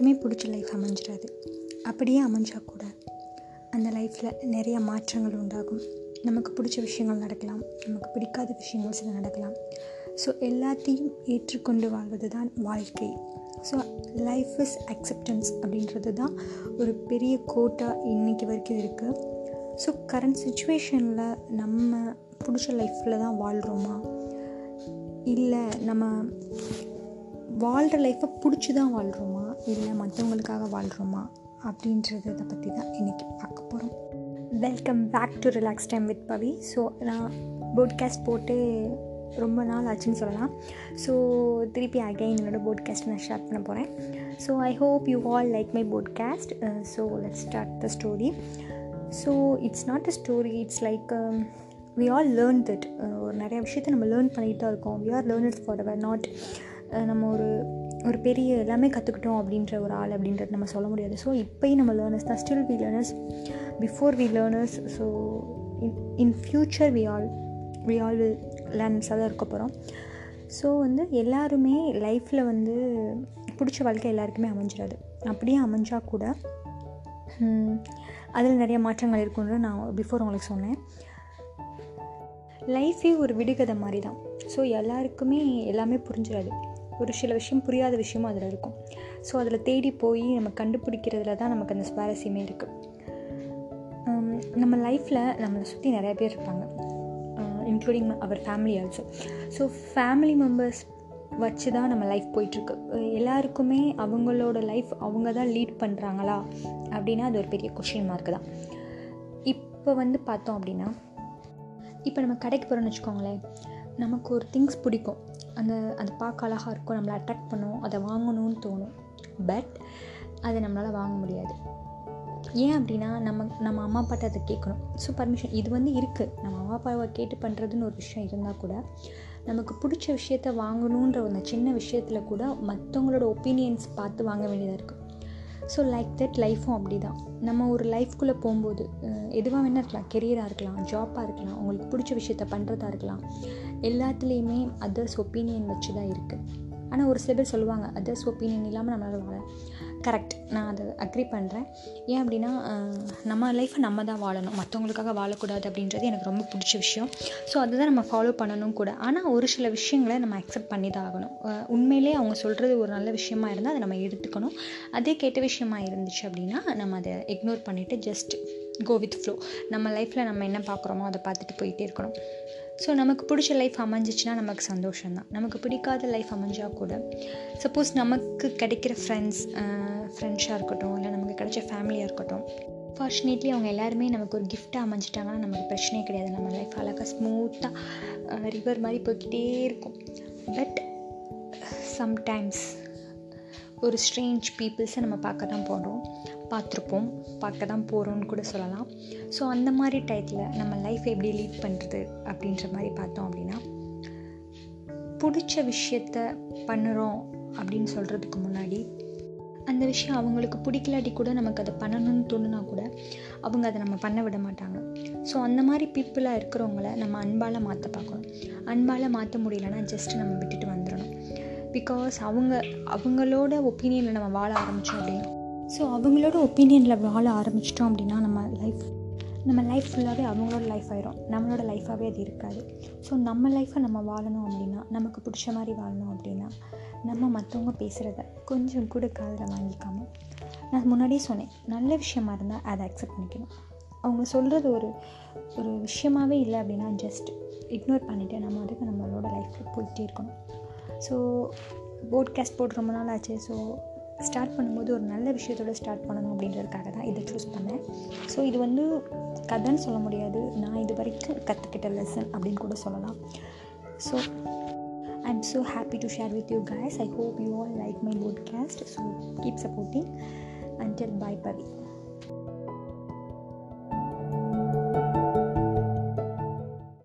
எல்லாருக்குமே பிடிச்ச லைஃப் அமைஞ்சிடாது. அப்படியே அமைஞ்சால் கூட அந்த லைஃப்பில் நிறைய மாற்றங்கள் உண்டாகும். நமக்கு பிடிச்ச விஷயங்கள் நடக்கலாம். நமக்கு பிடிக்காத விஷயங்கள் சில நடக்கலாம். ஸோ எல்லாத்தையும் ஏற்றுக்கொண்டு வாழ்வது தான் வாழ்க்கை. ஸோ லைஃப் இஸ் அக்செப்டன்ஸ் அப்படின்றது தான் ஒரு பெரிய கோட்டாக இன்றைக்கி வரைக்கும் இருக்குது ஸோ கரண்ட் சுச்சுவேஷனில் நம்ம பிடிச்ச லைஃப்பில் தான் வாழ்கிறோமா இல்லை நம்ம வாழ்கிற லைஃப்பை பிடிச்சி தான் வாழ்கிறோமா இல்லை மற்றவங்களுக்காக வாழ்கிறோமா அப்படின்றத பற்றி தான் இன்றைக்கி பார்க்க போகிறோம் welcome back to relax time with Pavi so நான் போட்காஸ்ட் போட்டு ரொம்ப நாள் ஆச்சுன்னு சொல்லலாம். ஸோ திருப்பி அகைன் என்னோடய போட்காஸ்ட் நான் ஸ்டார்ட் பண்ண போகிறேன் so I hope you all like my podcast so let start the story so it's not a story it's like we all learn that ஒரு நிறைய விஷயத்த நம்ம லேர்ன் பண்ணிகிட்டு தான் இருக்கோம். We are learners forever not நம்ம ஒரு ஒரு பெரிய எல்லாமே கற்றுக்கிட்டோம் அப்படின்ற ஒரு ஆள் அப்படின்றது நம்ம சொல்ல முடியாது. ஸோ இப்போயும் நம்ம லேர்னர்ஸ் தான். Still we learners before we learners so in in future we all we all will லேர்னர்ஸாக தான் இருக்க போகிறோம் ஸோ வந்து எல்லாருமே லைஃப்பில் வந்து பிடிச்ச வாழ்க்கை எல்லாருக்குமே அமைஞ்சிடாது. அப்படியே அமைஞ்சால் கூட அதில் நிறைய மாற்றங்கள் இருக்கும்னு நான் பிஃபோர் உங்களுக்கு சொன்னேன். லைஃபே ஒரு விடுகதை மாதிரி தான். ஸோ எல்லாருக்குமே எல்லாமே புரிஞ்சிடாது. ஒரு சில விஷயம் புரியாத விஷயமும் அதில் இருக்கும். ஸோ அதில் தேடி போய் நம்ம கண்டுபிடிக்கிறதுல தான் நமக்கு அந்த சுவாரஸ்யமே இருக்குது நம்ம லைஃப்பில் நம்மளை சுற்றி நிறைய பேர் இருப்பாங்க. Including our family also so family members வச்சு தான் நம்ம லைஃப் போயிட்டுருக்கு. எல்லாருக்குமே அவங்களோட லைஃப் அவங்க தான் லீட் பண்ணுறாங்களா அப்படின்னா அது ஒரு பெரிய கொஷின் மார்க் தான். இப்போ வந்து பார்த்தோம் அப்படின்னா இப்போ நம்ம கடைக்கு போகிறோம்னு வச்சுக்கோங்களேன். நமக்கு ஒரு திங்ஸ் பிடிக்கும். அந்த அது பார்க்க அழகாக இருக்கும். நம்மளை அட்ராக்ட் பண்ணும். அதை வாங்கணும்னு தோணும். பட் அதை நம்மளால் வாங்க முடியாது. ஏன் அப்படின்னா நம்ம நம்ம அம்மா அப்பாட்ட அதை கேட்கணும். ஸோ பர்மிஷன் இது வந்து இருக்குது நம்ம அம்மா அப்பாவை கேட்டு பண்ணுறதுன்னு ஒரு விஷயம் இருந்தால் கூட நமக்கு பிடிச்ச விஷயத்த வாங்கணுன்ற அந்த சின்ன விஷயத்தில் கூட மற்றவங்களோட ஒப்பீனியன்ஸ் பார்த்து வாங்க வேண்டியதாக இருக்குது ஸோ லைக் தட் லைஃப்பும் அப்படி தான் நம்ம ஒரு லைஃப்குள்ளே போகும்போது எதுவாக வேணால் இருக்கலாம். கெரியராக இருக்கலாம் ஜாப்பாக இருக்கலாம் உங்களுக்கு பிடிச்ச விஷயத்த பண்ணுறதா இருக்கலாம். எல்லாத்துலேயுமே அதர்ஸ் ஒப்பீனியன் வச்சு தான் இருக்குது ஆனால் ஒரு சில பேர் சொல்லுவாங்க அதர்ஸ் ஒப்பீனியன் இல்லாமல் நம்மளால் வாழ கரெக்ட் நான் அதை அக்ரி பண்ணுறேன் ஏன் அப்படின்னா நம்ம லைஃப்பை நம்ம தான் வாழணும். மற்றவங்களுக்காக வாழக்கூடாது அப்படின்றது எனக்கு ரொம்ப பிடிச்ச விஷயம். ஸோ அதுதான் நம்ம ஃபாலோ பண்ணணும் கூட. ஆனால் ஒரு சில விஷயங்களை நம்ம அக்செப்ட் பண்ணி தான் ஆகணும் உண்மையிலே அவங்க சொல்கிறது ஒரு நல்ல விஷயமா இருந்தால் அதை நம்ம எடுத்துக்கணும். அதே கெட்ட விஷயமா இருந்துச்சு அப்படின்னா நம்ம அதை இக்னோர் பண்ணிவிட்டு ஜஸ்ட் கோ வித் ஃப்ளோ நம்ம லைஃப்பில் நம்ம என்ன பார்க்குறோமோ அதை பார்த்துட்டு போயிட்டே இருக்கணும். ஸோ நமக்கு பிடிச்ச லைஃப் அமைஞ்சிச்சுன்னா நமக்கு சந்தோஷம் தான் நமக்கு பிடிக்காத லைஃப் அமைஞ்சால் கூட சப்போஸ் நமக்கு கிடைக்கிற ஃப்ரெண்ட்ஸ் ஃப்ரெண்ட்ஸாக இருக்கட்டும் இல்லை நமக்கு கிடைச்ச ஃபேமிலியாக இருக்கட்டும் ஃபார்ச்சுனேட்லி அவங்க எல்லாருமே நமக்கு ஒரு கிஃப்ட்டாக அமைஞ்சிட்டாங்கன்னா நமக்கு பிரச்சனையே கிடையாது. நம்ம லைஃப் அழகாக ஸ்மூத்தாக ரிவர் மாதிரி போய்கிட்டே இருக்கும். பட் சம்டைம்ஸ் ஒரு ஸ்ட்ரேஞ்ச் பீப்புள்ஸை நம்ம பார்க்க தான் போகிறோம் பார்த்துருப்போம். பார்க்க தான் போகிறோம்னு கூட சொல்லலாம். ஸோ அந்த மாதிரி டயத்தில் நம்ம லைஃப் எப்படி லீட் பண்ணுறது அப்படின்ற மாதிரி பார்த்தோம் அப்படின்னா பிடிச்ச விஷயத்த பண்ணுறோம் அப்படின்னு சொல்கிறதுக்கு முன்னாடி அந்த விஷயம் அவங்களுக்கு பிடிக்கலாட்டி கூட நமக்கு அதை பண்ணணும்னு தோணுனா கூட அவங்க அதை நம்ம பண்ண விட மாட்டாங்க. ஸோ அந்த மாதிரி பீப்புளாக இருக்கிறவங்கள நம்ம அன்பால் மாற்ற பார்க்கணும். அன்பால் மாற்ற முடியலன்னா ஜஸ்ட் நம்ம விட்டுட்டு வந்துடணும். பிகாஸ் அவங்க அவங்களோட ஒப்பீனியனில் நம்ம வாழ ஆரம்பித்தோம் அப்படின்னு ஸோ அவங்களோட ஒப்பீனியனில் வாழ ஆரம்பிச்சிட்டோம் அப்படின்னா நம்ம லைஃப் நம்ம லைஃப் ஃபுல்லாகவே அவங்களோட லைஃப் ஆயிரும். நம்மளோட லைஃபாகவே அது இருக்காது. ஸோ நம்ம லைஃப்பை நம்ம வாழணும் அப்படின்னா நமக்கு பிடிச்ச மாதிரி வாழணும் அப்படின்னா நம்ம மற்றவங்க பேசுகிறத கொஞ்சம் கூட காதில் வாங்கிக்காமல் நான் முன்னாடியே சொன்னேன் நல்ல விஷயமா இருந்தால் அதை அக்செப்ட் பண்ணிக்கணும். அவங்க சொல்கிறது ஒரு ஒரு விஷயமாகவே இல்லை அப்படின்னா ஜஸ்ட் இக்னோர் பண்ணிவிட்டு நம்ம அதுக்கு நம்மளோட லைஃப்பில் போயிட்டே இருக்கணும். ஸோ போட்காஸ்ட் போட்டு ரொம்ப நாள் ஆச்சு. ஸோ ஸ்டார்ட் பண்ணும்போது ஒரு நல்ல விஷயத்தோடு ஸ்டார்ட் பண்ணணும் அப்படின்றதுக்காக தான் இதை சூஸ் பண்ணேன். ஸோ இது வந்து கதைன்னு சொல்ல முடியாது. நான் இது வரைக்கும் கற்றுக்கிட்ட லெசன் அப்படின்னு கூட சொல்லலாம். So I am so happy to share with you guys I hope you all like my podcast so keep supporting until bye Pavi